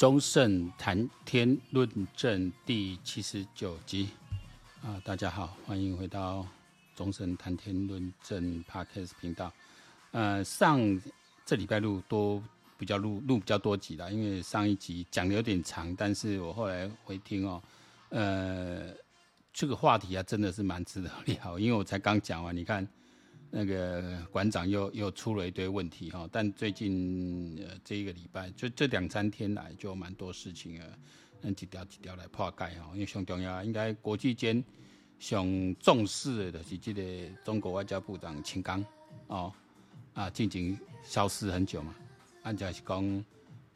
中盛谈天论证第七十九集啊，大家好，欢迎回到中盛谈天论证 Podcast 频道。呃，上这礼拜录多比较录录比较多集了，因为上一集讲的有点长，但是我后来回听哦，呃，这个话题啊真的是蛮值得聊，因为我才刚讲完，你看。那个馆长又又出了一堆问题哈，但最近呃这一个礼拜就这两三天来就蛮多事情啊，嗯几条几条来破解哈，因为上重要应该国际间上重视的就是这个中国外交部长秦刚哦啊，近景消失很久嘛，按照是讲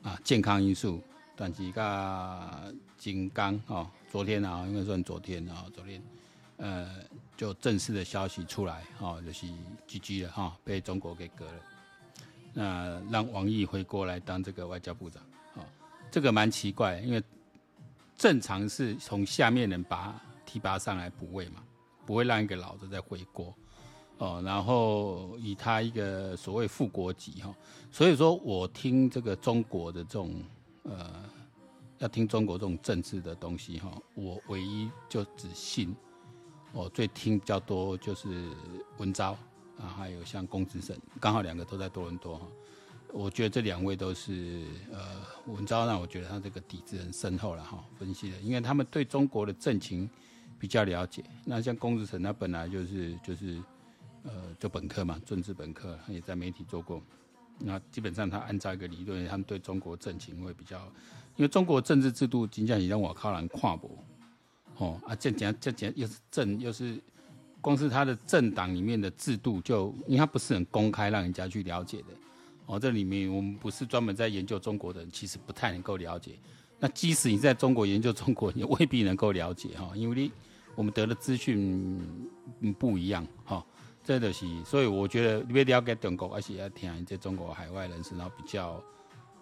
啊健康因素，但是个金刚哦，昨天啊应该算昨天啊昨天。呃，就正式的消息出来，哈、哦，就是 GG 了，哈、哦，被中国给革了。那让王毅回国来当这个外交部长，哦，这个蛮奇怪，因为正常是从下面人拔提拔上来补位嘛，不会让一个老的再回国，哦，然后以他一个所谓副国级，哈、哦，所以说我听这个中国的这种，呃，要听中国这种政治的东西，哈、哦，我唯一就只信。我最听比较多就是文昭啊，还有像龚自胜，刚好两个都在多伦多哈。我觉得这两位都是呃文昭让我觉得他这个底子很深厚了哈，分析的，因为他们对中国的政情比较了解。那像龚自胜，他本来就是就是呃就本科嘛，政治本科，也在媒体做过。那基本上他按照一个理论，他们对中国政情会比较，因为中国政治制度真正是让我靠人跨博。哦啊，这讲这讲又是政又是，光是他的政党里面的制度就，因为他不是很公开让人家去了解的。哦，这里面我们不是专门在研究中国的人，其实不太能够了解。那即使你在中国研究中国，也未必能够了解哈，因为你我们得的资讯不一样哈。这就是，所以我觉得你要了解中国，而且要听一些中国海外人士，然后比较。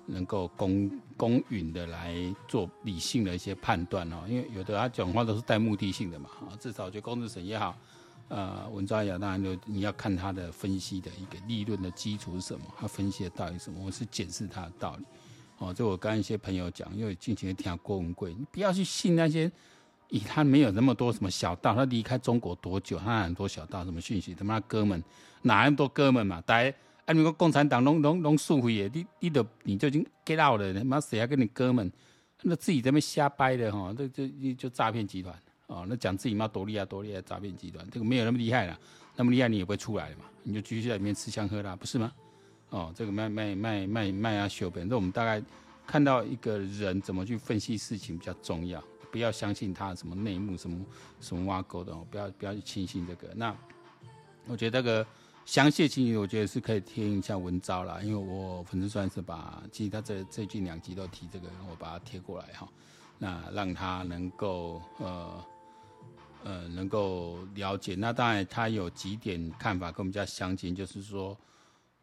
能够公公允的来做理性的一些判断哦，因为有的他讲话都是带目的性的嘛啊，至少就龚自胜也好，呃，文章也好，当然就你要看他的分析的一个立论的基础是什么，他分析的道理是什么，我是检视他的道理哦。这我跟一些朋友讲，因为近期听郭文贵，你不要去信那些以他没有那么多什么小道，他离开中国多久，他很多小道什么讯息，他妈哥们哪那么多哥们嘛，大家。啊！你个共产党拢拢拢树毁的，你你都你就已经 get out 了，他妈谁还跟你哥们？那自己在那边瞎掰的哈，这这就诈骗集团哦。那讲自己妈多厉害多厉害，诈骗集团这个没有那么厉害了，那么厉害你也不会出来的嘛，你就继续在里面吃香喝辣，不是吗？哦，这个卖卖卖卖卖啊修本，那我们大概看到一个人怎么去分析事情比较重要，不要相信他什么内幕什么什么挖沟的，不要不要去轻信这个。那我觉得这个。详细情形我觉得是可以听一下文章啦，因为我粉丝算是把，其实他这这近两集都提这个，我把它贴过来哈，那让他能够呃呃能够了解。那当然他有几点看法跟我们比较相近，就是说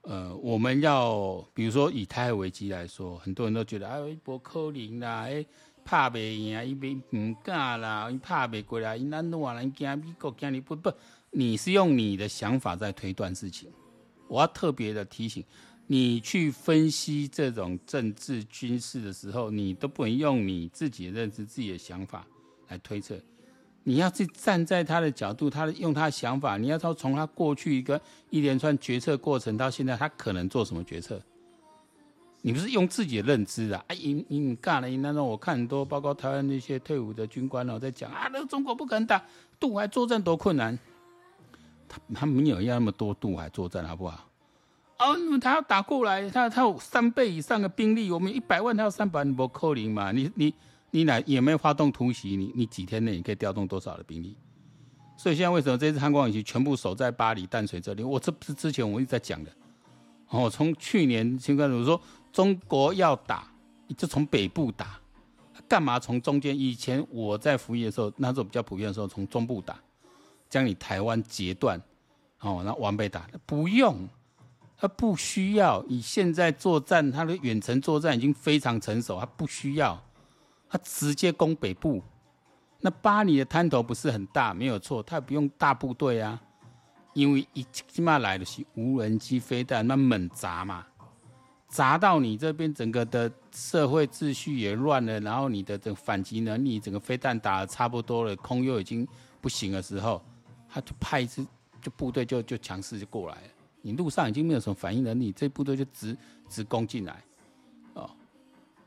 呃我们要比如说以台海危机来说，很多人都觉得哎，不可能啦，哎怕不赢，伊别唔敢啦，怕不过来，伊咱哪能惊美国惊你不不。你是用你的想法在推断事情，我要特别的提醒，你去分析这种政治军事的时候，你都不能用你自己的认知、自己的想法来推测，你要去站在他的角度，他的用他的想法，你要从从他过去一个一连串决策过程到现在，他可能做什么决策，你不是用自己的认知啊？哎，你你干了，那种我看很多，包括台湾那些退伍的军官哦，在讲啊，那个中国不敢打渡海作战多困难。他他没有要那么多渡海作战，好不好？哦，他要打过来，他他有三倍以上的兵力，我们一百万，他要三百万，你不可能嘛？你你你哪有没有发动突袭？你你几天内你可以调动多少的兵力？所以现在为什么这次汉光演习全部守在巴黎淡水这里？我这不是之前我一直在讲的。哦，从去年新冠我说中国要打，就从北部打，干嘛从中间？以前我在服役的时候，那时候比较普遍的时候，从中部打。将你台湾截断，哦，那完被打，不用，他不需要。以现在作战，他的远程作战已经非常成熟，他不需要，他直接攻北部。那巴黎的滩头不是很大，没有错，他也不用大部队啊，因为一起码来的是无人机飞弹，那猛砸嘛，砸到你这边，整个的社会秩序也乱了，然后你的这个反击能力，整个飞弹打得差不多了，空优已经不行的时候，他就派一支就部队就就强势就过来了。你路上已经没有什么反应能力，这部队就直直攻进来，哦，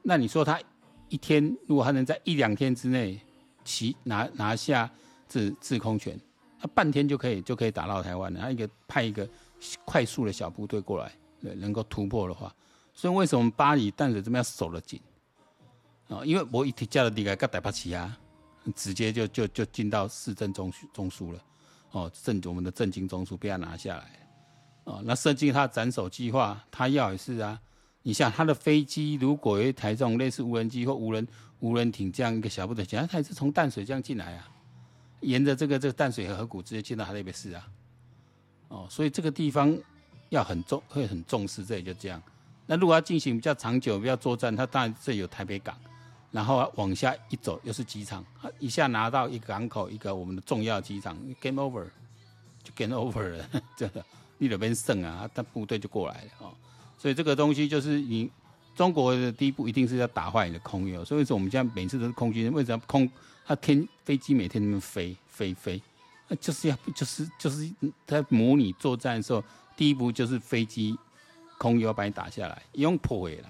那你说他一天如果他能在一两天之内起拿拿下制制空权，他半天就可以就可以打到台湾了。他一个派一个快速的小部队过来，对，能够突破的话。所以为什么巴黎淡水这边要守得紧啊？因为我一提加了底盖，跟台北起啊，直接就就就进到市政中中枢了。哦，正我们的正经中枢被他拿下来。哦，那设计他斩首计划，他要也是啊。你像他的飞机，如果有一台这种类似无人机或无人无人艇这样一个小部队，他也是从淡水这样进来啊，沿着这个这个淡水河河谷直接进到他那边是啊。哦，所以这个地方要很重，会很重视，这里就这样。那如果要进行比较长久、比较作战，他当然这有台北港，然后往下一走又是机场，一下拿到一个港口，一个我们的重要机场，game over，就 game over 了，真的，你那边胜啊，他部队就过来了哦。所以这个东西就是你中国的第一步一定是要打坏你的空优，所以说我们现在每次都是空军，为什么空？他天飞机每天那么飞飞飞，那就是要就是就是在模拟作战的时候，第一步就是飞机。空优把你打下来，用破的啦，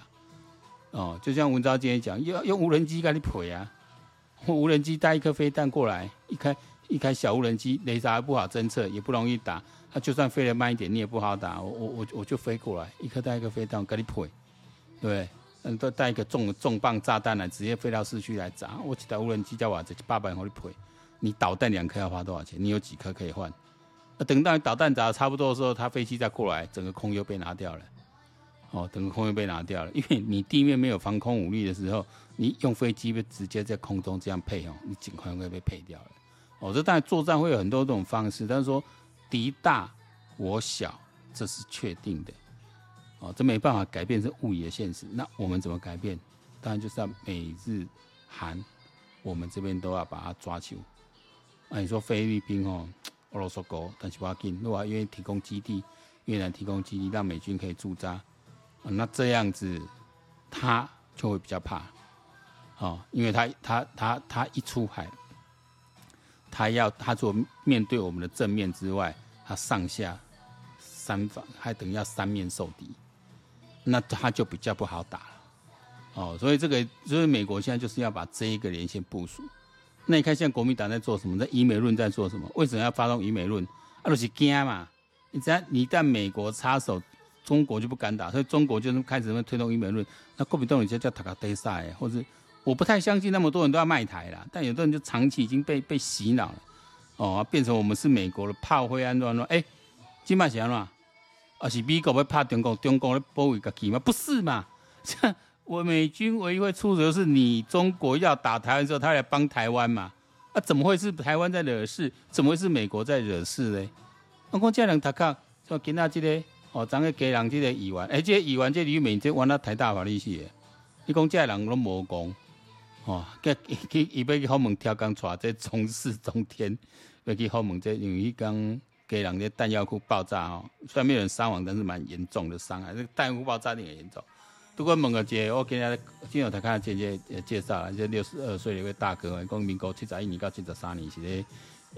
哦，就像文昭今天讲，要用无人机给你破啊，无人机带一颗飞弹过来，一开一开小无人机，雷达不好侦测，也不容易打，它就算飞得慢一点，你也不好打，我我我我就飞过来，一颗带一颗飞弹给你破，对？嗯，都带一个重重磅炸弹来，直接飞到市区来砸，我几台无人机叫我这八百给你破，你导弹两颗要花多少钱？你有几颗可以换？等到导弹砸的差不多的时候，它飞机再过来，整个空又被拿掉了。哦，整个空优被拿掉了，因为你地面没有防空武力的时候，你用飞机被直接在空中这样配哦，你尽快会被配掉了。哦，这当然作战会有很多种方式，但是说敌大我小，这是确定的。哦，这没办法改变是物理的现实。那我们怎么改变？当然就是要美日韩，我们这边都要把它抓住。啊，你说菲律宾哦，俄罗斯国，但是不要紧，如果愿意提供基地，越南提供基地，让美军可以驻扎。那这样子，他就会比较怕，哦，因为他他他他一出海，他要他做面对我们的正面之外，他上下三方还等于要三面受敌，那他就比较不好打了，哦，所以这个所以美国现在就是要把这一个连线部署。那你看现在国民党在做什么？在以美论在做什么？为什么要发动以美论？啊，就是惊嘛！你只要你一旦美国插手。中国就不敢打，所以中国就是开始推动一美论。那国民党有些叫塔卡德赛，或者我不太相信那么多人都要卖台了。但有的人就长期已经被被洗脑了，哦，变成我们是美国的炮灰安乱乱。哎，金马祥嘛，啊是美国要怕中国，中国的保卫自己吗？不是嘛？这我美军唯一会出手是你中国要打台湾的时候，他来帮台湾嘛？啊，怎么会是台湾在惹事？怎么会是美国在惹事呢？我讲这两塔卡，说今仔这个。哦，昨个家人即个议员，哎，这个议员这里面这玩了台大法律系的，你讲这人拢无讲，哦，佮去伊要去后门跳钢带，这中四中天要去后门这，因为讲家人这弹药库爆炸哦，虽然没有人伤亡，但是蛮严重的伤害，这个弹药库爆炸也严重。不过问个姐，我今日今日才看姐姐介绍，这六十二岁的一位大哥，讲民国七十一年到七十三年是咧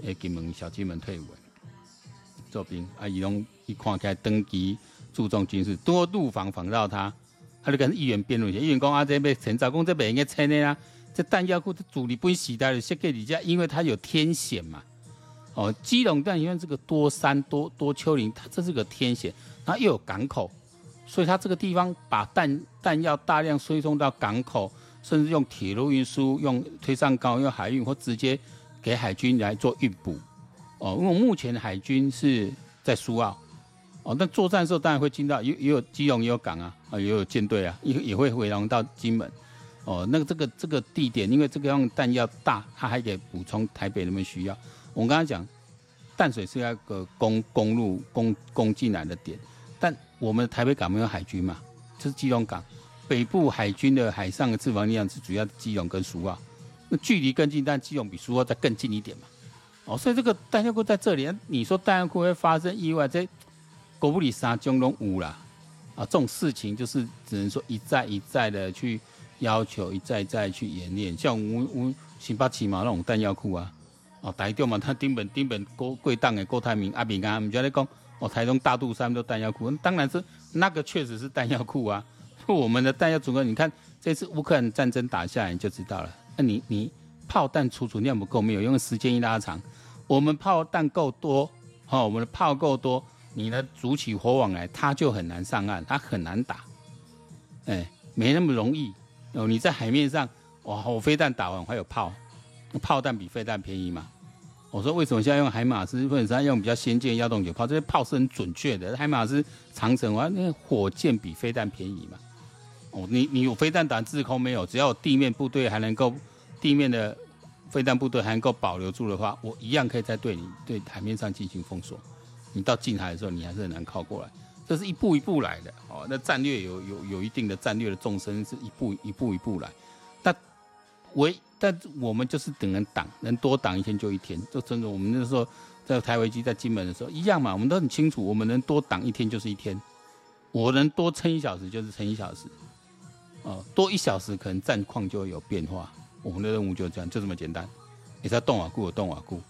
诶金门小金门退伍。做兵啊，伊拢一看起来登基注重军事，多路访访到他，他就跟议员辩论一下。议员讲啊，这边陈昭公这边应该拆的啊，这弹药库的主力不是时代的设计底下，因为它有天险嘛。哦，基隆弹因为这个多山多多丘陵，它这是个天险，它又有港口，所以它这个地方把弹弹药大量输送到港口，甚至用铁路运输，用推上高，用海运或直接给海军来做运补。哦，因为目前海军是在苏澳，哦，但作战的时候当然会进到，也也有基隆也有港啊，啊也有舰队啊，也也会回廊到金门，哦，那个这个这个地点，因为这个样弹药大，它还得补充台北那边需要。我刚刚讲淡水是一个公公路公公进来的点，但我们台北港没有海军嘛，这是基隆港，北部海军的海上的自防力量是主要基隆跟苏澳，那距离更近，但基隆比苏澳再更近一点嘛。哦，所以这个弹药库在这里，你说弹药库会发生意外，这国不理三种拢有啦。啊，这种事情就是只能说一再一再的去要求，一再一再去演练。像我我新八七嘛那种弹药库啊，哦台中嘛，他丁本丁本郭贵档的郭台铭阿炳啊，我们就在讲哦台中大肚山都弹药库，当然是那个确实是弹药库啊。我们的弹药足够，你看这次乌克兰战争打下来你就知道了。那你你炮弹储存量不够没有用，时间一拉长，我们炮弹够多，好，我们的炮够多。你的组起火网来，它就很难上岸，它很难打，哎，没那么容易哦。你在海面上，哇，我飞弹打完还有炮，炮弹比飞弹便宜嘛？我说为什么现在用海马斯或者是用比较先进的幺洞九炮？这些炮是很准确的。海马斯长城，哇，那火箭比飞弹便宜嘛？哦，你你有飞弹打制空没有？只要地面部队还能够，地面的飞弹部队还能够保留住的话，我一样可以在对你对海面上进行封锁。你到近海的时候，你还是很难靠过来，这是一步一步来的哦。那战略有有有一定的战略的纵深，是一步一步一步来。但唯但我们就是等人挡，能多挡一天就一天。就真的，我们那时候在台危机在金门的时候一样嘛，我们都很清楚，我们能多挡一天就是一天，我能多撑一小时就是撑一小时，哦，多一小时可能战况就会有变化。我们的任务就是这样，就这么简单。你在动啊，固动啊，固。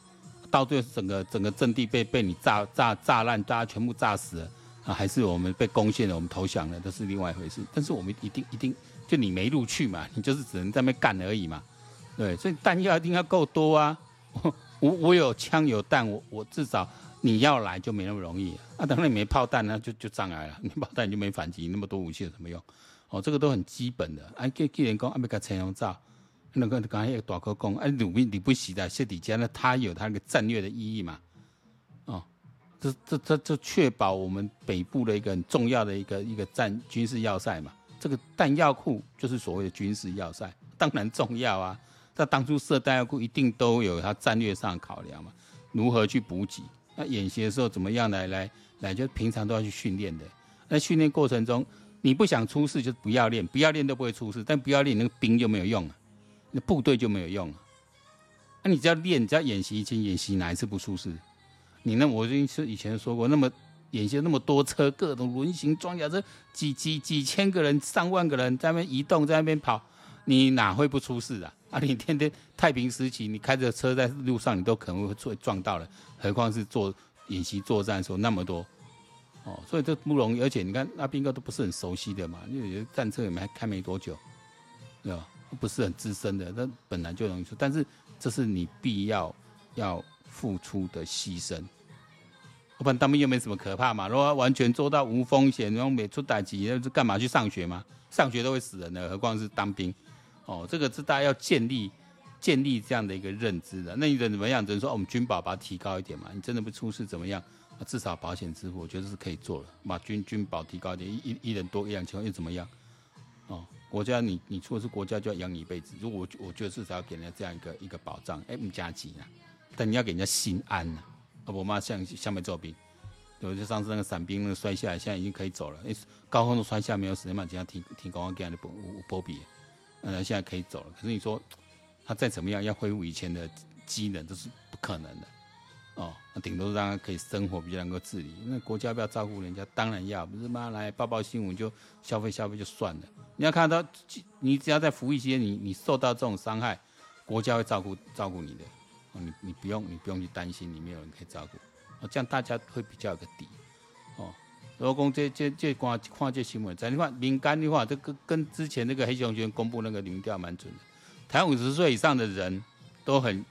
到最后，整个整个阵地被被你炸炸炸烂，大家全部炸死了啊！还是我们被攻陷了，我们投降了，这是另外一回事。但是我们一定一定，就你没路去嘛，你就是只能在那边干而已嘛。对，所以弹药一定要够多啊！我我有枪有弹，我我至少你要来就没那么容易啊。当然你没炮弹呢，就就障碍了。你炮弹你就没反击，那么多武器有什么用？哦，这个都很基本的。哎，既既然讲阿没给陈龙照。那个刚才那个大哥讲，哎，鲁宾你不喜的，谢底家呢，他有他那个战略的意义嘛？哦，这这这这确保我们北部的一个很重要的一个一个战军事要塞嘛。这个弹药库就是所谓的军事要塞，当然重要啊。那当初设弹药库一定都有它战略上的考量嘛，如何去补给？那演习的时候怎么样来来来？就平常都要去训练的。那训练过程中，你不想出事就不要练，不要练都不会出事，但不要练那个兵就没有用了。那部队就没有用了。那、你只要练，只要演习，以前演习哪一次不出事？你那我就以前说过，那么演习那么多车，各种轮型装甲车，几几几千个人、上万个人在那边移动，在那边跑，你哪会不出事啊？啊，你天天太平时期，你开着车在路上，你都可能会会撞到了，何况是做演习作战的时候那么多哦，所以这不容易。而且你看，那兵哥都不是很熟悉的嘛，因为战车也没开没多久，对吧？不是很资深的，那本来就容易出，但是这是你必要要付出的牺牲。我不然当兵又没什么可怕嘛，如果完全做到无风险，然后没出代志，那是干嘛去上学嘛？上学都会死人的，何况是当兵？哦，这个是大家要建立建立这样的一个认知的。那你怎么样？只能说我们军保把它提高一点嘛。你真的不出事怎么样？至少保险支付，我觉得是可以做的。把军军保提高一点，一一人多一两千万又怎么样？哦。国家你，你出的是国家就要养你一辈子。如果我我觉得至少要给人家这样一个一个保障，哎，不加急啊，但你要给人家心安呐。啊，我妈像像没做兵，对，就上次那个伞兵那个摔下来，现在已经可以走了。哎，高空都摔下没有死，那么只要停停高空给的波波比，嗯，现在可以走了。可是你说他再怎么样要恢复以前的机能，这是不可能的。哦，那顶多是让他可以生活比较能够自理。那国家不要照顾人家？当然要，不是妈来报报新闻就消费消费就算了。你要看到，你只要在服役期间，你你受到这种伤害，国家会照顾照顾你的，哦你你不用你不用去担心，你没有人可以照顾，哦，这样大家会比较有个底，哦。如果讲这这这关看这新闻，在你看民间的话，这个跟之前那个黑熊学院公布那个民调蛮准的，台湾五十岁以上的人都很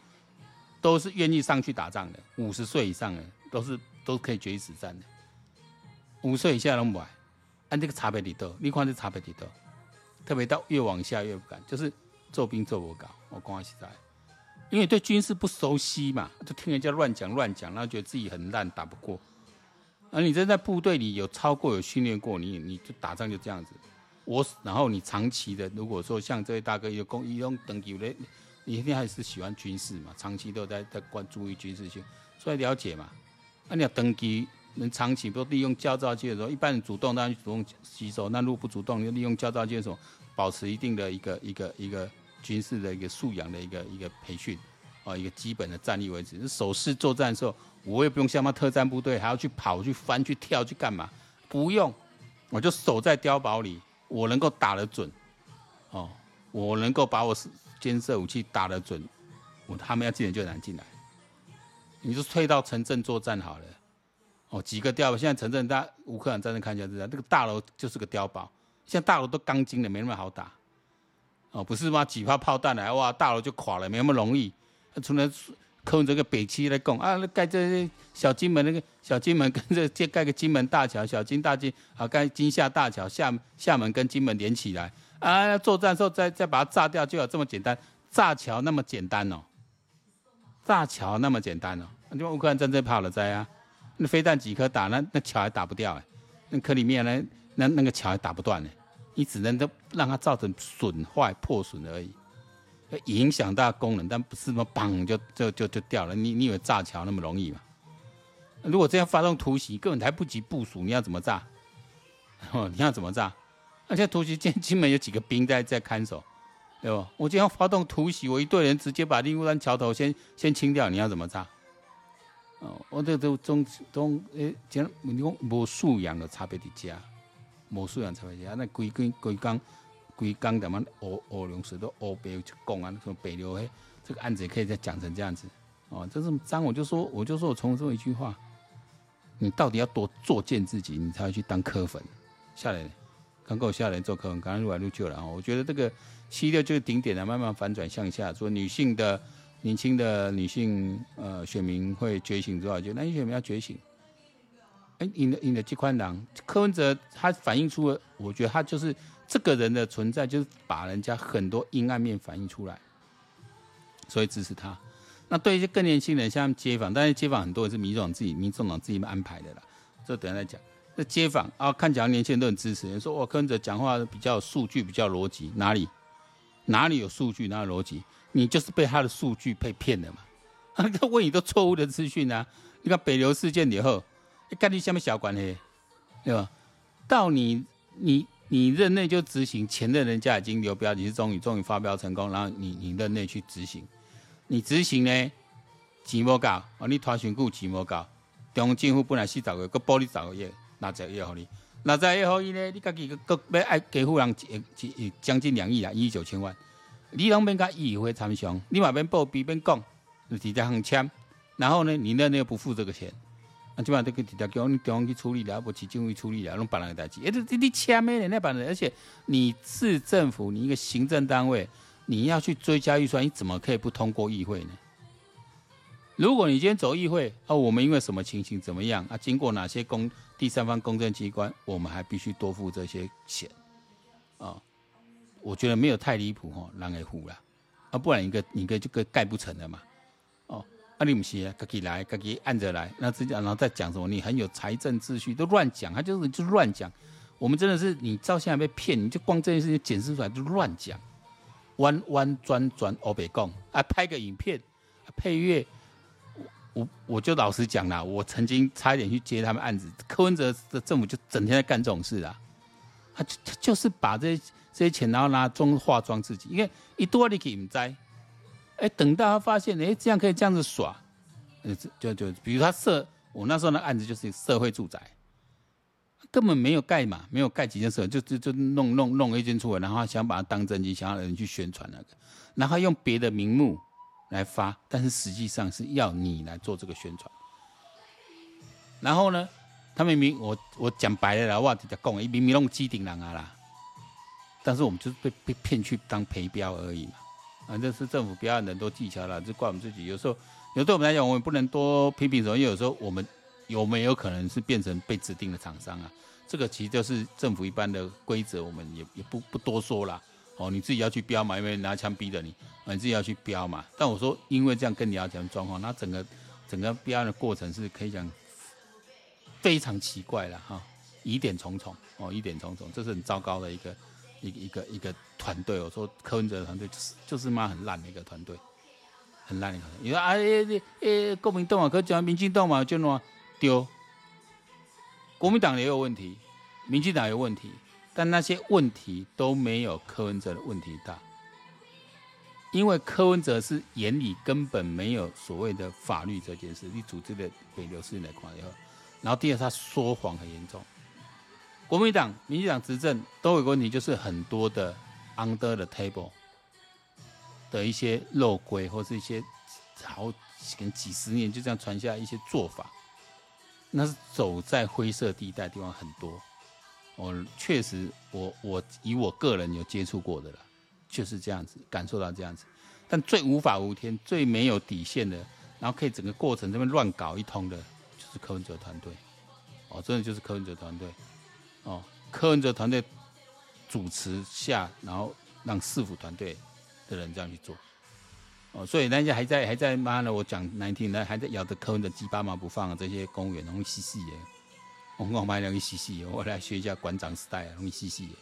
都是愿意上去打仗的，五十岁以上的都是都可以决一死战的，五岁以下都不爱，按这个差别里头，你看这差别里头。特别到越往下越不敢，就是做兵做不搞。我讲实在，因为对军事不熟悉嘛，就听人家乱讲乱讲，然后觉得自己很烂，打不过。而你真在部队里有超过、有训练过，你你就打仗就这样子。我然后你长期的，如果说像这位大哥有工一用等级的，你一定还是喜欢军事嘛，长期都在在关注于军事性，所以了解嘛。那你要登记。能长期，都利用教召机的时候，一般人主动当然主动吸收；那如果不主动，就利用教召机的时候，保持一定的一个一个一个军事的一个素养的一个一个培训，啊，一个基本的战力为止。守势作战的时候，我也不用像那特战部队，还要去跑、去翻、去跳、去干嘛？不用，我就守在碉堡里，我能够打得准，哦，我能够把我监视武器打得准，我他们要进来就难进来。你就退到城镇作战好了，哦，几个碉堡，现在城镇大乌克兰战争看起来知道，这个大楼就是个碉堡，现在大楼都钢筋的，没那么好打，哦，不是吗？几发炮弹来，哇，大楼就垮了，没那么容易。除了靠这个北区来攻啊，盖这小金门那个小金门跟这建盖个金门大桥，小金大金啊，盖金厦大桥，厦厦门跟金门连起来啊，作战时候再再把它炸掉，就有这么简单，炸桥那么简单哦，炸桥那么简单哦。你乌克兰战争怕了灾啊，那飞弹几颗打那那桥还打不掉哎，那克里面呢那那个桥还打不断呢，你只能都让它造成损坏破损而已，影响到功能，但不是说砰就就就就掉了。你你以为炸桥那么容易吗？如果这样发动突袭，根本来不及部署，你要怎么炸？哦，你要怎么炸？而且突袭金金门有几个兵在在看守，对吧？我今天要发动突袭，我一队人直接把立木山桥头先先清掉，你要怎么炸？哦，我这都中中诶，讲你讲无素养的差别的家，无素养差别的家，那规规规工规工他妈乌乌龙水都乌白去讲啊，说北流诶，这个案子也可以再讲成这样子，哦，这这么脏，我就说我就说我从这么一句话，你到底要多作践自己，你才会去当柯粉？下来，刚够下来做柯粉，刚刚入来入去了啊，我觉得这个七六就是顶点了，慢慢反转向下，说女性的。年轻的女性呃选民会觉醒之后，就男性选民要觉醒。哎，你的你的这块狼柯文哲，他反映出了，我觉得他就是这个人的存在，就是把人家很多阴暗面反映出来，所以支持他。那对一些更年轻人，像街访，但是街访很多也是民众自己民众党自己安排的啦，这等下再讲。那街坊啊，看起来年轻人都很支持，人说我跟着讲话比较数据，比较逻辑，哪里哪里有数据，哪里有逻辑？你就是被他的数据被骗了嘛？他问你都错误的资讯啊！你看北流事件以后，跟你下面小关系？对吧？到你你你任内就执行，前任人家已经流标，你是终于终于发标成功，然后你你任内去执行，你执行呢？钱无够，哦，你拖选股钱无够，中政府本来四十个月，搁补你十个月，六十个月给你，六十个月给你呢？你家己搁要爱给付人一一将近两亿啦，一亿九千万。你拢免甲议会参详，你嘛免报备免讲，直接横签。然后呢，你那那又不付这个钱，啊，基本上都直接叫你中央去处理了，不去政府处理了，拢别人个代志。哎，这这你签没人那办的，而且你是政府，你一个行政单位，你要去追加预算，你怎么可以不通过议会呢？如果你今天走议会，啊，我们因为什么情形怎么样啊？经过哪些公第三方公证机关，我们还必须多付这些钱，啊。我觉得没有太离谱吼，人会付了，啊，不然一个一个就个盖不成了嘛，哦，啊，你不是啊，自己来，自己按着来，那这样然后再讲什么？你很有财政秩序，都乱讲，他就是就乱讲。我们真的是，你照现在被骗，你就光这件事情检视出来就乱讲，弯弯转转欧北共啊，拍个影片，配乐，我我就老实讲啦，我曾经差一点去接他们案子，柯文哲的政府就整天在干这种事啊，他就他就是把这些。这些钱然后拿装化妆自己，因为一多你可以唔摘，哎，等到他发现，哎，这样可以这样子耍，就就比如他设我那时候的案子就是社会住宅，根本没有盖嘛，没有盖几间社，就就就弄弄弄一间出来，然后想把它当真机，想要人去宣传那个，然后用别的名目来发，但是实际上是要你来做这个宣传，然后呢，他明明我我讲白了啦，我直接讲，伊明明弄机顶人啊啦。但是我们就是被被骗去当陪标而已嘛，啊，正是政府标案的很多技巧了，就怪我们自己。有时候，有对我们来讲，我们不能多批评什么，因为有时候我们有没有可能是变成被指定的厂商啊？这个其实就是政府一般的规则，我们也也不不多说了。哦，你自己要去标嘛，因为拿枪逼着你，啊，你自己要去标嘛。但我说，因为这样跟你要讲状况，那整个整个标的过程是可以讲非常奇怪了哈，疑点重重哦，疑点重重，这是很糟糕的一个。一个一个一个团队，我说柯文哲的团队就是就是妈很烂的一个团队，很烂的一个团队。你说啊，诶诶，国民党嘛，可讲民进党嘛，就那么丢。国民党也有问题，民进党有问题，但那些问题都没有柯文哲的问题大。因为柯文哲是眼里根本没有所谓的法律这件事，你组织的北流事件来看以后，然后第二他说谎很严重。国民党、民进党执政都有个问题，就是很多的 under the table 的一些漏规，或是一些好几几十年就这样传下来一些做法，那是走在灰色地带地方很多。我确实我，我以我个人有接触过的了，就是这样子感受到这样子。但最无法无天、最没有底线的，然后可以整个过程这边乱搞一通的，就是柯文哲团队。哦，真的就是柯文哲团队。哦，柯文哲团队主持下，然后让市府团队的人这样去做，哦，所以人家还在还在妈的，我讲难听的，还在咬着柯文哲鸡巴毛不放，这些公务员容易嘻嘻耶，我我买两个嘻嘻，我来学一下馆长 style，容易嘻嘻耶，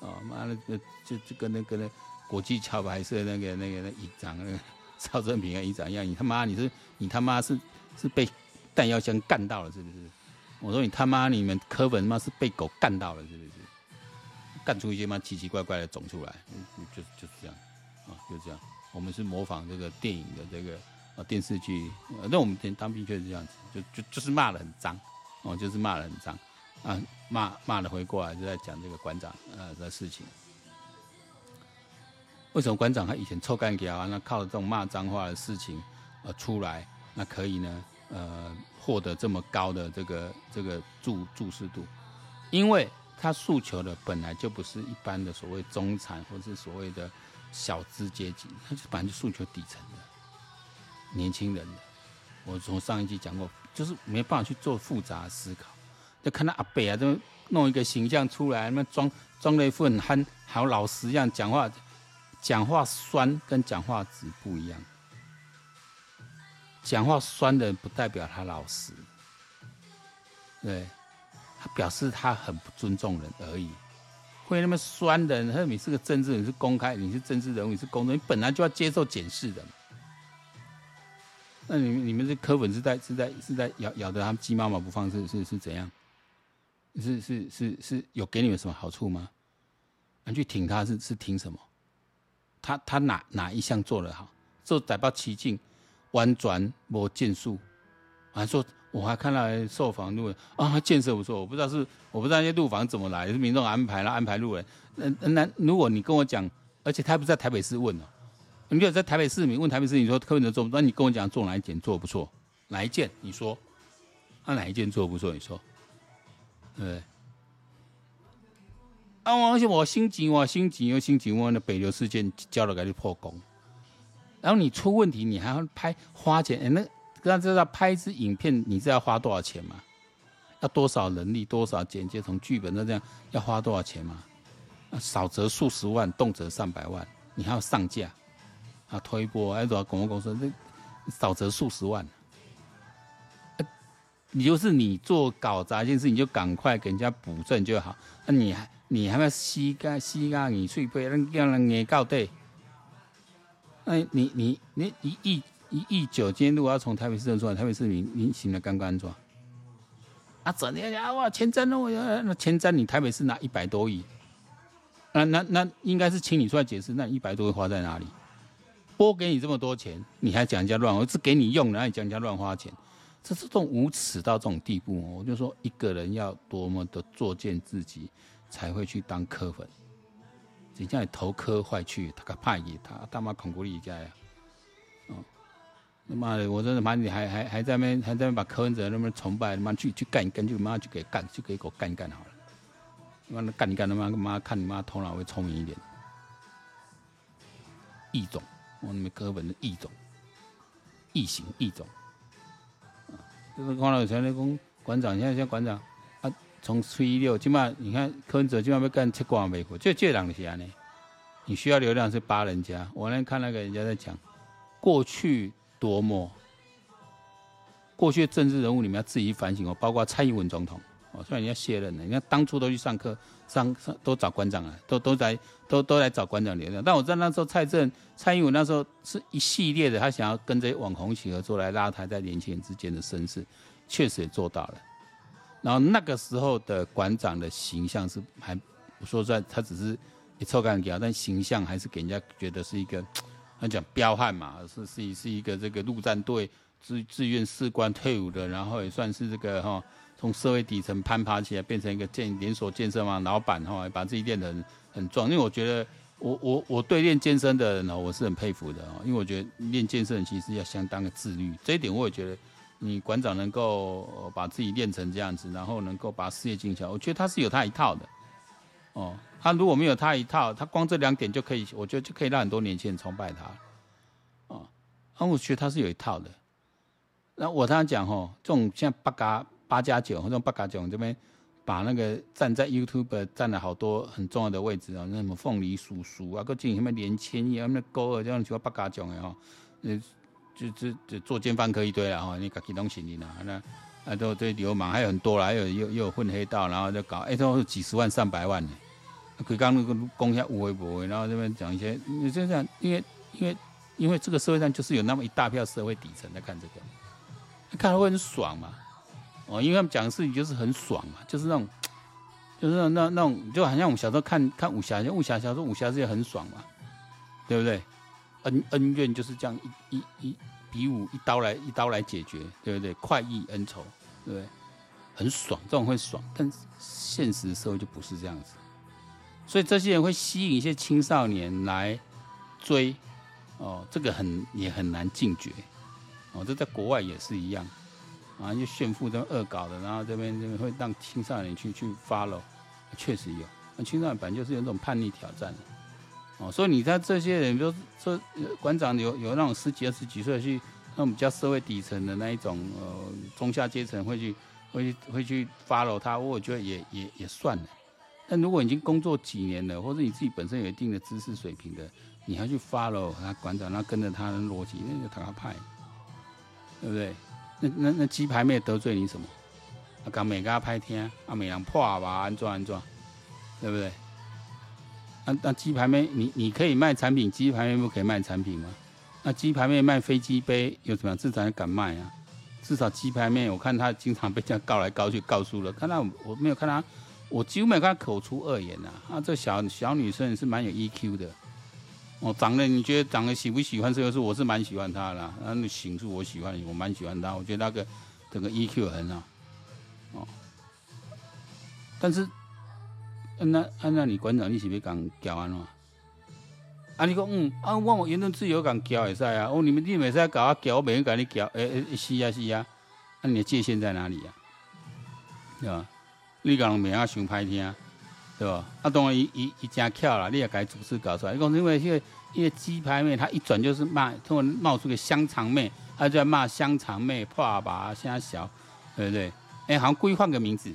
哦，妈的，就就跟那个那国际桥牌社那个那个那议长那个赵正平啊议长一样，你他妈你是你他妈是是被弹药箱干到了是不是？我说你他妈，你们柯粉妈是被狗干到了，是不是？干出一些妈奇奇怪怪的种出来，就就是这样，啊，就这样。我们是模仿这个电影的这个啊电视剧，那我们当兵确实这样子，就就就是骂得很脏，哦，就是骂人脏，啊，骂骂了回过来就在讲这个馆长呃的事情。为什么馆长他以前臭干譙啊，那靠这种骂脏话的事情呃出来，那可以呢？呃，获得这么高的这个这个注注视度，因为他诉求的本来就不是一般的所谓中产或是所谓的小资阶级，他就本来就诉求底层的年轻人的。我从上一集讲过，就是没办法去做复杂的思考，就看到阿北啊，都弄一个形象出来，那装装了一副很憨好老实一样讲话，讲话酸跟讲话直不一样。讲话酸的不代表他老实，对，他表示他很不尊重人而已。会那么酸的人，他你是个政治，你是公开，你是政治人物，你是公众，你本来就要接受检视的嘛。那你们你们这柯粉是在是在是在咬咬着他们鸡妈妈不放，是是是怎样？是是是是有给你们什么好处吗？你去挺他是是挺什么？他他哪哪一项做得好？做逮捕起劲。完全没建树，还说我还看到受访路人啊，建设不错。我不知道是我不知道那些路房怎么来，是民众安排了安排路人。那那如果你跟我讲，而且他不是在台北市问哦，你有在台北市民问台北市，你说柯文哲做不，那你跟我讲做哪一件做不错？哪一件？你说，那、啊、哪一件做不错？你说，对。啊，而且我心急，我心急又心急，我那北流事件交了给你破功。然后你出问题，你还要拍花钱？哎，那大家知道拍一支影片，你知道要花多少钱吗？要多少人力、多少剪接，从剧本到这样要花多少钱吗？少则数十万，动辄上百万。你还要上架啊，推波，还有多少广告公司？这少则数十万。你就是你做搞砸一件事，你就赶快给人家补正就好。那你还你还要吸干吸干你脆背，让让人给告对。哎，你你你一亿一亿九，今天如果要从台北市政出来，台北市民你行了刚刚安装啊？怎的呀？哇，前瞻哦，那前瞻你台北市拿一百多亿，那那那应该是请你出来解释，那一百多亿花在哪里？拨给你这么多钱，你还讲人家乱？我是给你用的，然后你讲人家乱花钱，这是种无耻到这种地步！我就说一个人要多么的作践自己，才会去当柯粉。人家投科坏去，他个派给他大妈孔国立家呀，哦，他妈的，我真的妈你还还还在那边还在那边把柯文哲那么崇拜，他妈去去干一干，就妈就给干就给狗干一干好了，他妈的干一干他妈他妈看你妈头脑会聪明一点，异种，我你们柯文的异种，异形异种，就是看到有前那公馆长，现在现在馆长啊。从初一六，起码你看柯文哲起码要干七挂美国，就这两些呢。你需要流量是扒人家，我那看那个人家在讲，过去多么，过去的政治人物你们要自己反省哦，包括蔡英文总统哦，虽然人家卸任了，你看当初都去上课，上上都找馆长啊，都都在都都来找馆长聊聊。但我知道那时候蔡政蔡英文那时候是一系列的，他想要跟这些网红一起合作来拉抬在年轻人之间的声势，确实也做到了。然后那个时候的馆长的形象是还，我说实在，他只是一臭干譙，但形象还是给人家觉得是一个，他讲彪悍嘛，是是是一个这个陆战队志志愿士官退伍的，然后也算是这个哈从社会底层攀爬起来，变成一个建连锁健身房老板哈，把自己练得很很壮。因为我觉得我我我对练健身的人呢，我是很佩服的哦。因为我觉得练健身其实要相当的自律，这一点我也觉得你馆长能够把自己练成这样子，然后能够把事业经营起来，我觉得他是有他一套的哦。他如果没有他一套，他光这两点就可以，我觉得就可以让很多年轻人崇拜他哦。啊，我觉得他是有一套的。那我常常讲吼，这种像八嘎八加九，这种八加九这边，把那个站在 YouTube 占了好多很重要的位置啊，那什么凤梨叔叔啊，搁进什么连千亿啊，那高二这样叫八加九的哈，呃，就就就做奸犯科一堆了哈，你自己拢是你啦，那啊都这流氓还有很多啦，还有又又混黑道，然后就搞，哎，都是几十万上百万的，可以刚那个攻一下乌龟博，然后这边讲一些，你就这样，因为因为因为这个社会上就是有那么一大票社会底层在看这个。看了会很爽嘛？哦，因为他们讲的事情就是很爽嘛，就是那种，就是那那那种，就好像我们小时候看看武侠，武侠小说，武侠世界很爽嘛，对不对？恩恩怨就是这样一一一比武一刀来一刀来解决，对不对？快意恩仇，对不对？很爽，这种会爽。但现实社会就不是这样子，所以这些人会吸引一些青少年来追，哦，这个很也很难禁绝。哦，这在国外也是一样，啊，就炫富这恶搞的，然后这边这边会让青少年去去 follow，确实有。那青少年本来就是有这种叛逆挑战的，哦，所以你看这些人，比如说馆长有有那种十几二十几岁去那种比较社会底层的那一种呃中下阶层会去会去会去 follow 他，我觉得也也也算了。但如果已经工作几年了，或者你自己本身有一定的知识水平的，你还去 follow 他馆长，然后跟着他的逻辑，那就他派。对不对？那那那鸡排妹得罪你什么？啊，刚没给他拍天，啊，没人破吧？安装安装，对不对？那那鸡排妹，你你可以卖产品，鸡排妹不可以卖产品吗？那鸡排妹卖飞机杯有什么？至少还敢卖啊！至少鸡排妹，我看她经常被这样告来告去，告输了。看到我，我没有看她，我几乎没有看她口出恶言呐。啊，这小小女生是蛮有 EQ 的。哦、长得，你觉得长得喜不喜欢这个是？我是蛮喜欢他的，那那型是我喜欢，我蛮喜欢他。我觉得那个整个 EQ 很好，哦。但是，那按那你馆长，你是不是讲教安怎？啊，你讲嗯，啊，我我言论自由讲教也是啊。哦，你们你们在搞啊教，我每天跟你教，哎、欸、哎，是啊是啊。那、啊、你的界限在哪里呀、啊？对吧？你讲名啊，想歹听。对吧？啊，当然，一一一家巧了，你也该主持搞出来。讲因为因为因为鸡排妹，她一转就是骂，突然冒出个香肠妹，她就在骂香肠妹破吧，瞎小，对不对？哎、好像故意换个名字，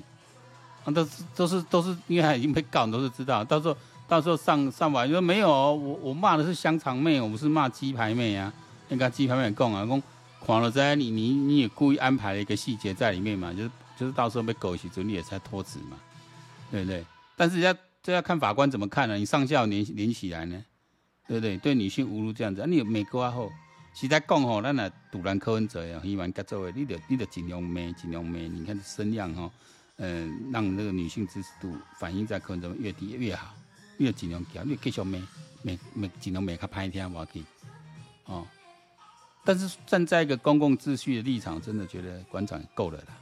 啊，都是都是都是，因为她已经被告，都是知道。到时候到时候上上网，说没有，我我骂的是香肠妹，我不是骂鸡排妹啊。那个鸡排妹也讲啊，讲狂了在你你你也故意安排了一个细节在里面嘛，就是就是到时候被狗洗之后你也才脱脂嘛，对不对？但是要这要看法官怎么看呢、啊？你上下连连起来呢，对不对？对女性侮辱这样子，啊、你美国啊后，实在讲吼，咱呐堵拦柯文哲呀，希望各位，你得你得尽量骂，尽量骂。你看声量哈，嗯、呃，让那个女性支持度反映在柯文哲越低越好，你得尽量叫，你继续骂，骂骂尽量骂较歹听无要紧哦。但是站在一个公共秩序的立场，真的觉得馆长够了啦。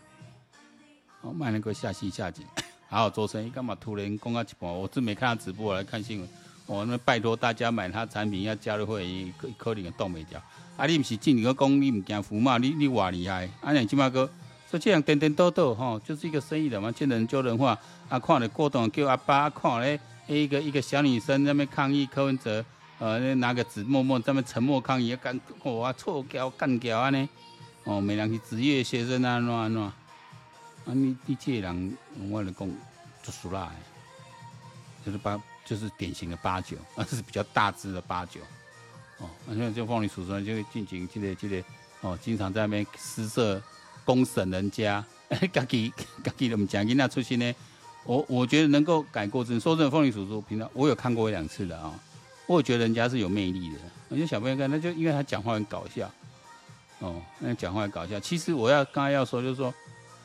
哦，卖那个下戏下井。好好做生意，干嘛突然公告一半？我真没看他直播，我来看新闻。我、哦、那拜托大家买他产品，要加入会员，可可能冻未掉。啊，你不是进你个公，你唔惊福嘛？你你哇厉害！啊，你起码哥说这样颠颠倒倒哈，就是一个生意的嘛，见人就人话。啊，看了过动叫阿爸看嘞，一个一个小女生在那边抗议柯文哲，呃，拿个纸默默在那边沉默抗议，干我啊错交干叫啊呢？哦，没人去职业学生啊，喏喏。啊，你你这人，我来讲，就输啦，就是八，就是典型的八九，啊，是比较大只的八九，哦，那像这凤梨叔叔就会进行这个这个，哦，经常在那边施舍公审人家，家己家己怎么讲？人家出现呢，我我觉得能够改过自新。说真的，凤梨叔叔平常我有看过一两次的啊、我觉得人家是有魅力的。我觉得小朋友看，那就因为他讲话很搞笑，哦，那讲话很搞笑。其实我要刚才要说，就是说。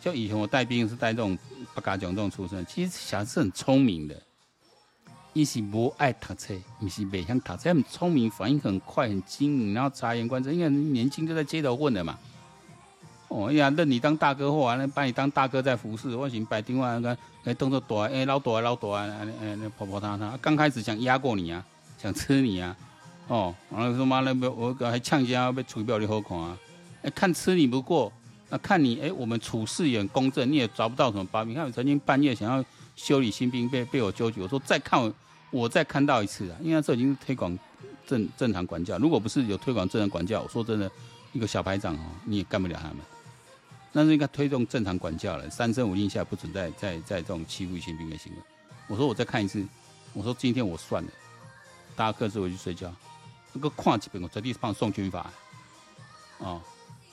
就以前我带兵是带这种八嘎囧这种出身，其实小孩是很聪明的，伊是不爱读册，不是不想读册，很聪明，反应很快，很精明，然后察言观色，因为年轻就在街头混的嘛。哦呀，认你当大哥后完了把你当大哥在服侍，我行摆电话个哎动作大哎老大老大哎哎那婆婆他他刚开始想压过你啊，想吃你啊，哦，然后说妈那我还呛一下被吹表你好看啊，哎看吃你不过，看你哎我们处事也很公正，你也找不到什么把柄。看我曾经半夜想要修理新兵被被我揪举，我说再看我我再看到一次啊，因为这已经是推广正正常管教，如果不是有推广正常管教，我说真的一个小排长哦你也干不了他们。那是应该推动正常管教了，三声五令下不准再再再这种欺负新兵的行为。我说我再看一次，我说今天我算了，大家各自回去睡觉。那个跨级别我绝对帮送军法。哦，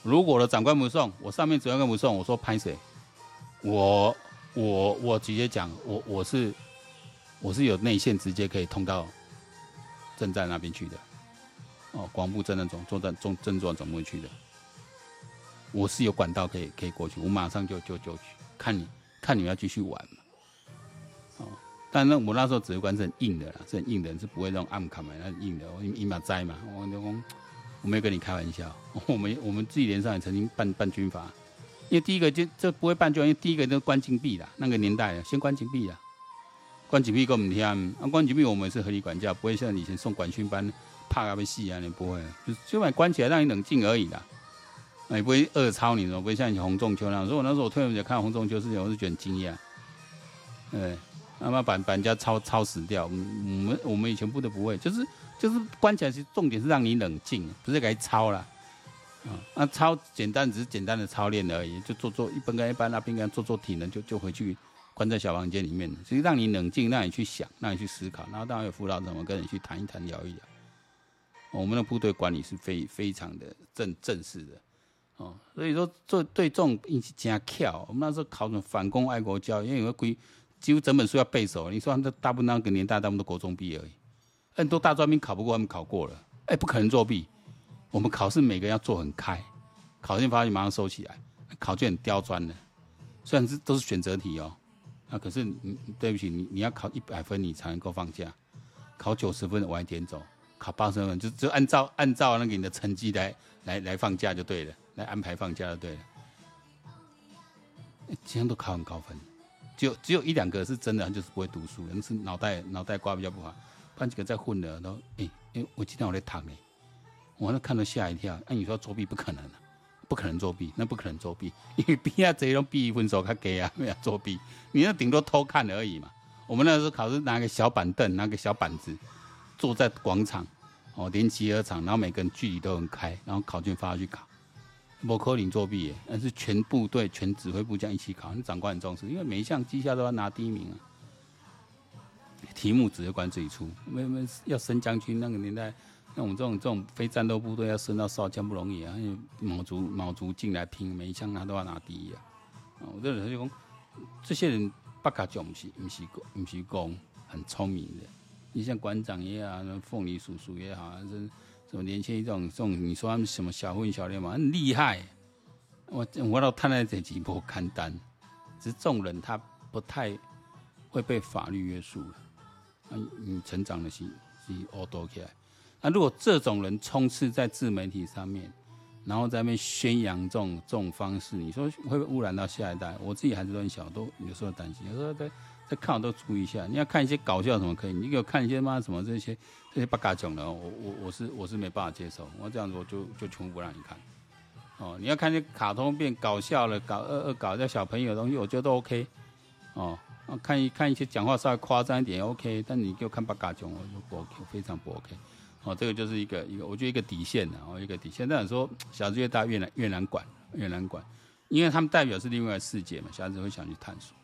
如果我的长官不送，我上面指挥官不送，我说拍谁？我我我直接讲，我我是我是有内线，直接可以通到政战那边去的。哦，广部政战总作战总政作总部去的。我是有管道可以可以过去，我马上就就就去看你，看你要继续玩嘛。哦，但那我那时候指挥官是很硬的啦，是很硬的人，是不会那种暗卡嘛，那硬的，我一马栽嘛。我我我没有跟你开玩笑，我们我们自己连上也曾经办办军阀，因为第一个就这不会办军，因为第一个就关禁闭啦，那个年代先关禁闭啦，关禁闭给我们听，啊关禁闭我们是合理管教，不会像以前送管训班怕他被戏啊，你不会，就就把关起来让你冷静而已啦。也不会恶操你，不会像你洪仲秋那样。所以我那时候我突然间看洪仲秋事情，我是觉得很惊讶。对，他妈把把人家操操死掉。我们我们以前不得不会，就是就是关起来是重点是让你冷静，不是给你操了。啊，那操简单只是简单的操练而已，就做做一般跟一般那边跟做做体能，就就回去关在小房间里面。其实让你冷静，让你去想，让你去思考，然后当然有辅导怎么跟你去谈一谈、聊一聊。我们的部队管理是非非常的正正式的。哦，所以说做对这种运气真巧。我们那时候考什么反攻爱国教育，因为有个规，几乎整本书要背熟。你说他大部分那个年代，他们都国中毕业而已，很多大专兵考不过，他们考过了。哎，不可能作弊。我们考试每个人要做很开，考卷发现马上收起来，考卷很刁钻的。虽然是都是选择题哦，那可是你对不起，你你要考一百分你才能够放假，考九十分晚一点走，考八十分就就按照按照那个你的成绩来来来放假就对了。来安排放假就，对了，今天都考很高分，只有只有一两个是真的，就是不会读书，人是脑袋脑袋瓜比较不好，班几个在混的然后，哎哎，我今天我在躺哎，我那看到吓一跳，那你说作弊不可能，不可能作弊，那不可能作弊，因为比啊这种比分手他给啊，没有作弊，你那顶多偷看而已嘛。我们那时候考试拿个小板凳，拿个小板子，坐在广场，哦，连集合场，然后每个人距离都很开，然后考卷发下去考。不可能作弊，但是全部队、全指挥部这样一起考，那长官很重视，因为每一项绩效都要拿第一名啊。题目指挥官自己出，我们要升将军那个年代，那我们这种这种非战斗部队要升到少将不容易啊，因为卯足卯足劲来拼，每一枪他都要拿第一啊。我这人就讲，这些人不卡讲不是不是不是讲很聪明的，你像馆长也好，凤梨叔叔也好，还是。什么年轻一种这种，你说他们什么小混小练嘛，很厉害。我我到看到这几波看单，只是这种人他不太会被法律约束了。你成长的是是恶多起来。那如果这种人充斥在自媒体上面，然后在那边宣扬这种这种方式，你说会不会污染到下一代？我自己孩子都很小，都有时候担心，有时候在。在看我都注意一下，你要看一些搞笑什么可以，你给我看一些嘛什么这些这些八嘎囧的，我我我是我是没办法接受，我这样子我就就全部不让你看。哦，你要看些卡通片搞笑了，搞恶恶搞这小朋友的东西，我觉得都 OK。哦，看一看一些讲话稍微夸张一点 OK，但你给我看八嘎囧，我就不 OK，非常不 OK。哦，这个就是一个一个，我觉得一个底线的，哦，一个底线。但是说小孩子越大越难越难管越难管，因为他们代表是另外世界嘛，小孩子会想去探索。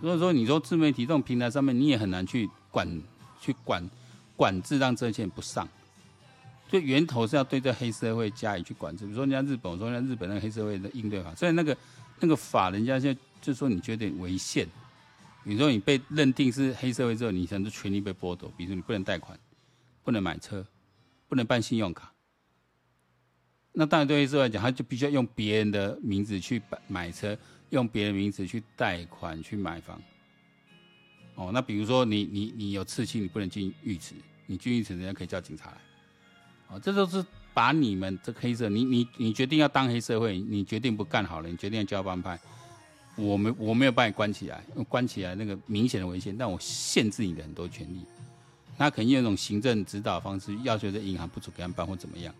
所以说，你说自媒体这种平台上面，你也很难去管、去管、管制，让这些不上。就源头是要对这黑社会加以去管制。比如说，人家日本，我说人家日本那个黑社会的应对法，虽然那个那个法，人家现在就说你觉得违宪。你说你被认定是黑社会之后，你很多权利被剥夺，比如说你不能贷款、不能买车、不能办信用卡。那当然对黑社会来讲，他就必须要用别人的名字去买买车。用别人名字去贷款去买房，哦，那比如说你你你有刺青，你不能进浴池，你进浴池人家可以叫警察来，哦，这都是把你们这黑社，你你你决定要当黑社会，你决定不干好了，你决定要交帮派，我没我没有把你关起来，关起来那个明显的危险，但我限制你的很多权利。那肯定用一种行政指导方式，要求这银行不准给他们办或怎么样。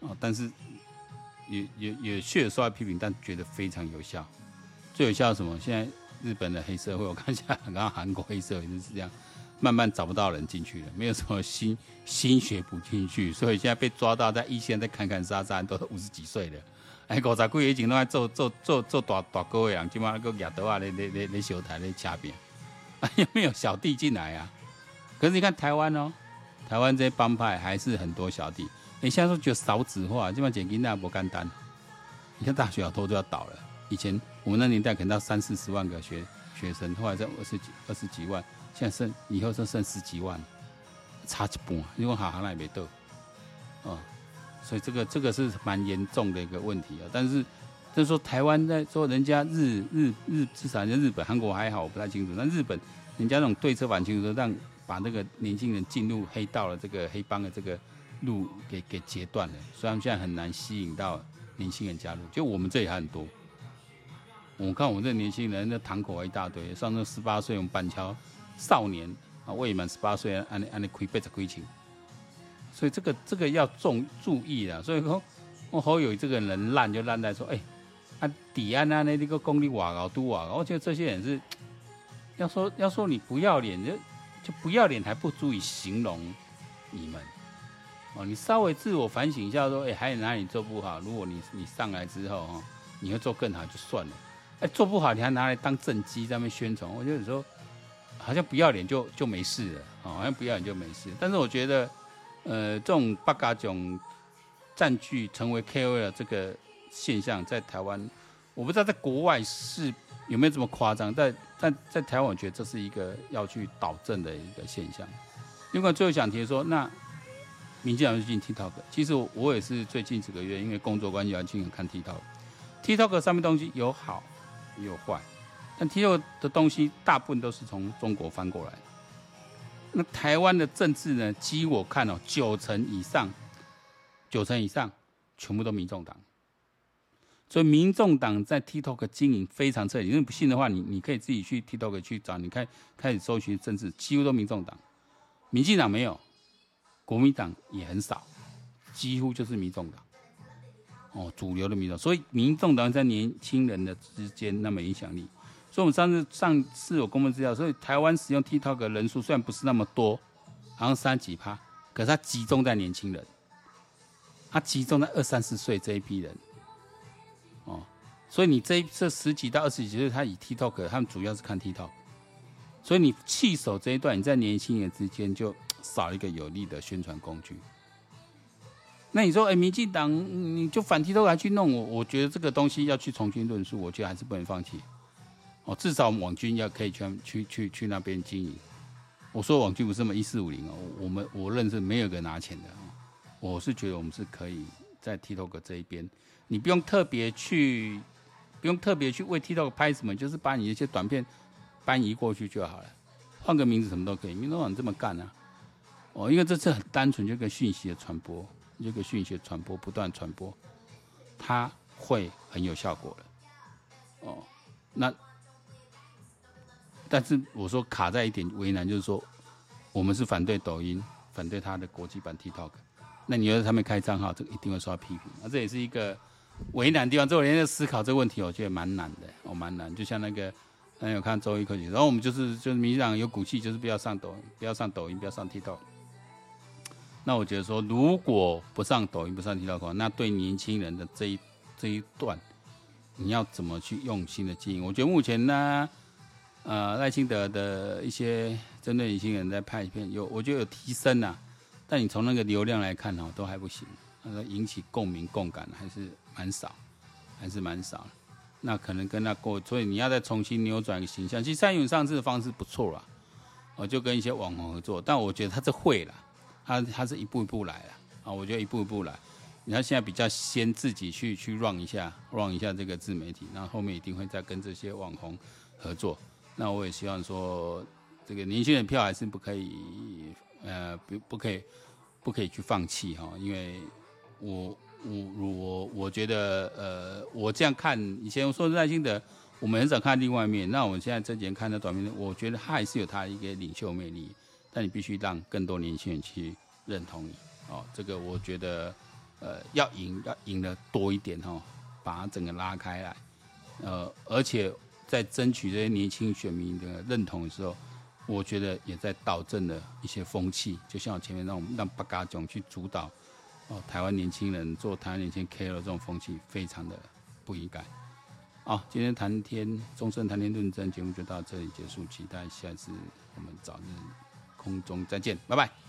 哦，但是也也也确实受到批评，但觉得非常有效。最有效什么？现在日本的黑社会，我看一下，刚刚韩国黑社会就是这样，慢慢找不到人进去了，没有什么新新血补进去，所以现在被抓到在一线在砍砍杀杀，都五十几岁了。哎，五十几岁已经都在做做做做大大哥的样，起码那个牙刀啊，那那那那小台那掐边，哎，有没有小弟进来啊？可是你看台湾哦，台湾这些帮派还是很多小弟。你现在说就少子化，基本上捡金那不简单。你看大学好多都要倒了。以前我们那年代可能到三四十万个学学生，后来在二十几二十几万，现在剩以后就剩十几万，差一半。因为好像还没到，哦，所以这个这个是蛮严重的一个问题啊。但是就是说台湾在说人家日日日至少人家日本韩国还好，我不太清楚。但日本人家那种对策蛮清楚，让。把那个年轻人进入黑道的这个黑帮的这个路给给截断了，所以他们现在很难吸引到年轻人加入。就我们这里还很多，我看我们这年轻人那堂口一大堆，上那十八岁，我们板桥少年啊未满十八岁，按按那亏背着亏钱，所以这个这个要重注意了。所以说，我好友这个人烂就烂在说，哎，啊底安啊那那个功力瓦高都瓦高，我觉得这些人是要说要说你不要脸就。就不要脸还不足以形容你们哦，你稍微自我反省一下，说，哎，还有哪里做不好？如果你你上来之后哈，你会做更好就算了，哎，做不好你还拿来当政绩在那宣传，我觉得你说好像不要脸就就没事了，好像不要脸就没事。但是我觉得，呃，这种八嘎囧占据成为 KOL 的这个现象，在台湾，我不知道在国外是。有没有这么夸张？在在在台湾，我觉得这是一个要去导正的一个现象。另外，最后想提说，那民进党就进 TikTok，其实我，也是最近几个月因为工作关系要经常看 TikTok。TikTok 上面东西有好有坏，但 TikTok 的东西大部分都是从中国翻过来。那台湾的政治呢？几乎我看哦，九成以上，九成以上全部都民众党。所以，民众党在 TikTok 经营非常彻底。如果你不信的话，你你可以自己去 TikTok 去找，你开开始搜寻政治，几乎都民众党。民进党没有，国民党也很少，几乎就是民众党。哦，主流的民众，所以民众党在年轻人的之间那么影响力。所以，我们上次上次有公布资料，所以台湾使用 TikTok 的人数虽然不是那么多，好像三几趴，可是它集中在年轻人，它集中在二三十岁这一批人。哦，所以你这这十几到二十几岁，他以 TikTok，他们主要是看 TikTok，所以你弃守这一段，你在年轻人之间就少一个有力的宣传工具。那你说，哎、民进党你就反 TikTok 还去弄我？我觉得这个东西要去重新论述，我觉得还是不能放弃。哦，至少网军要可以去去去去那边经营。我说网军不是什么一四五零哦，我们我认识没有个拿钱的哦。我是觉得我们是可以在 TikTok 这一边。你不用特别去，不用特别去为 TikTok 拍什么，就是把你一些短片搬移过去就好了，换个名字什么都可以。民众党这么干啊？哦，因为这是很单纯，就个讯息的传播，这个讯息的传播不断传播，它会很有效果的。哦，那但是我说卡在一点为难，就是说我们是反对抖音，反对它的国际版 TikTok。那你要在上面开账号，这个一定会受到批评。那这也是一个。为难的地方，这我连在思考这个问题，我觉得蛮难的，哦，蛮难。就像那个，嗯，有看周一科技，然后我们就是就是民进党有骨气，就是不要上抖，不要上抖音，不要上 TikTok。那我觉得说，如果不上抖音，不上 TikTok，那对年轻人的这一这一段，你要怎么去用心的经营？我觉得目前呢，呃，赖清德的一些针对年轻人在拍片，有我觉得有提升呐，但你从那个流量来看哦，都还不行。那个引起共鸣共感还是蛮少，还是蛮少。那可能跟他过，所以你要再重新扭转一个形象。其实蔡英文上次的方式不错啦，我就跟一些网红合作，但我觉得他是会了，他他是一步一步来了啊。我觉得一步一步来，你看现在比较先自己去去 run 一下，run 一下这个自媒体，那后，后面一定会再跟这些网红合作。那我也希望说，这个年轻人票还是不可以，呃，不不可以。不可以去放弃哈，因为我我我我觉得呃，我这样看以前我说耐心的，我们很少看另外一面。那我们现在这几年看的短片，我觉得他还是有他一个领袖魅力，但你必须让更多年轻人去认同你哦。这个我觉得呃，要赢要赢的多一点哈，把它整个拉开来，呃，而且在争取这些年轻选民的认同的时候。我觉得也在导正了一些风气，就像我前面让我们让八嘎囧去主导哦，台湾年轻人做台湾年轻 KOL 这种风气，非常的不应该。好，今天谈天中正谈天论政节目就到这里结束，期待下次我们早日空中再见，拜拜。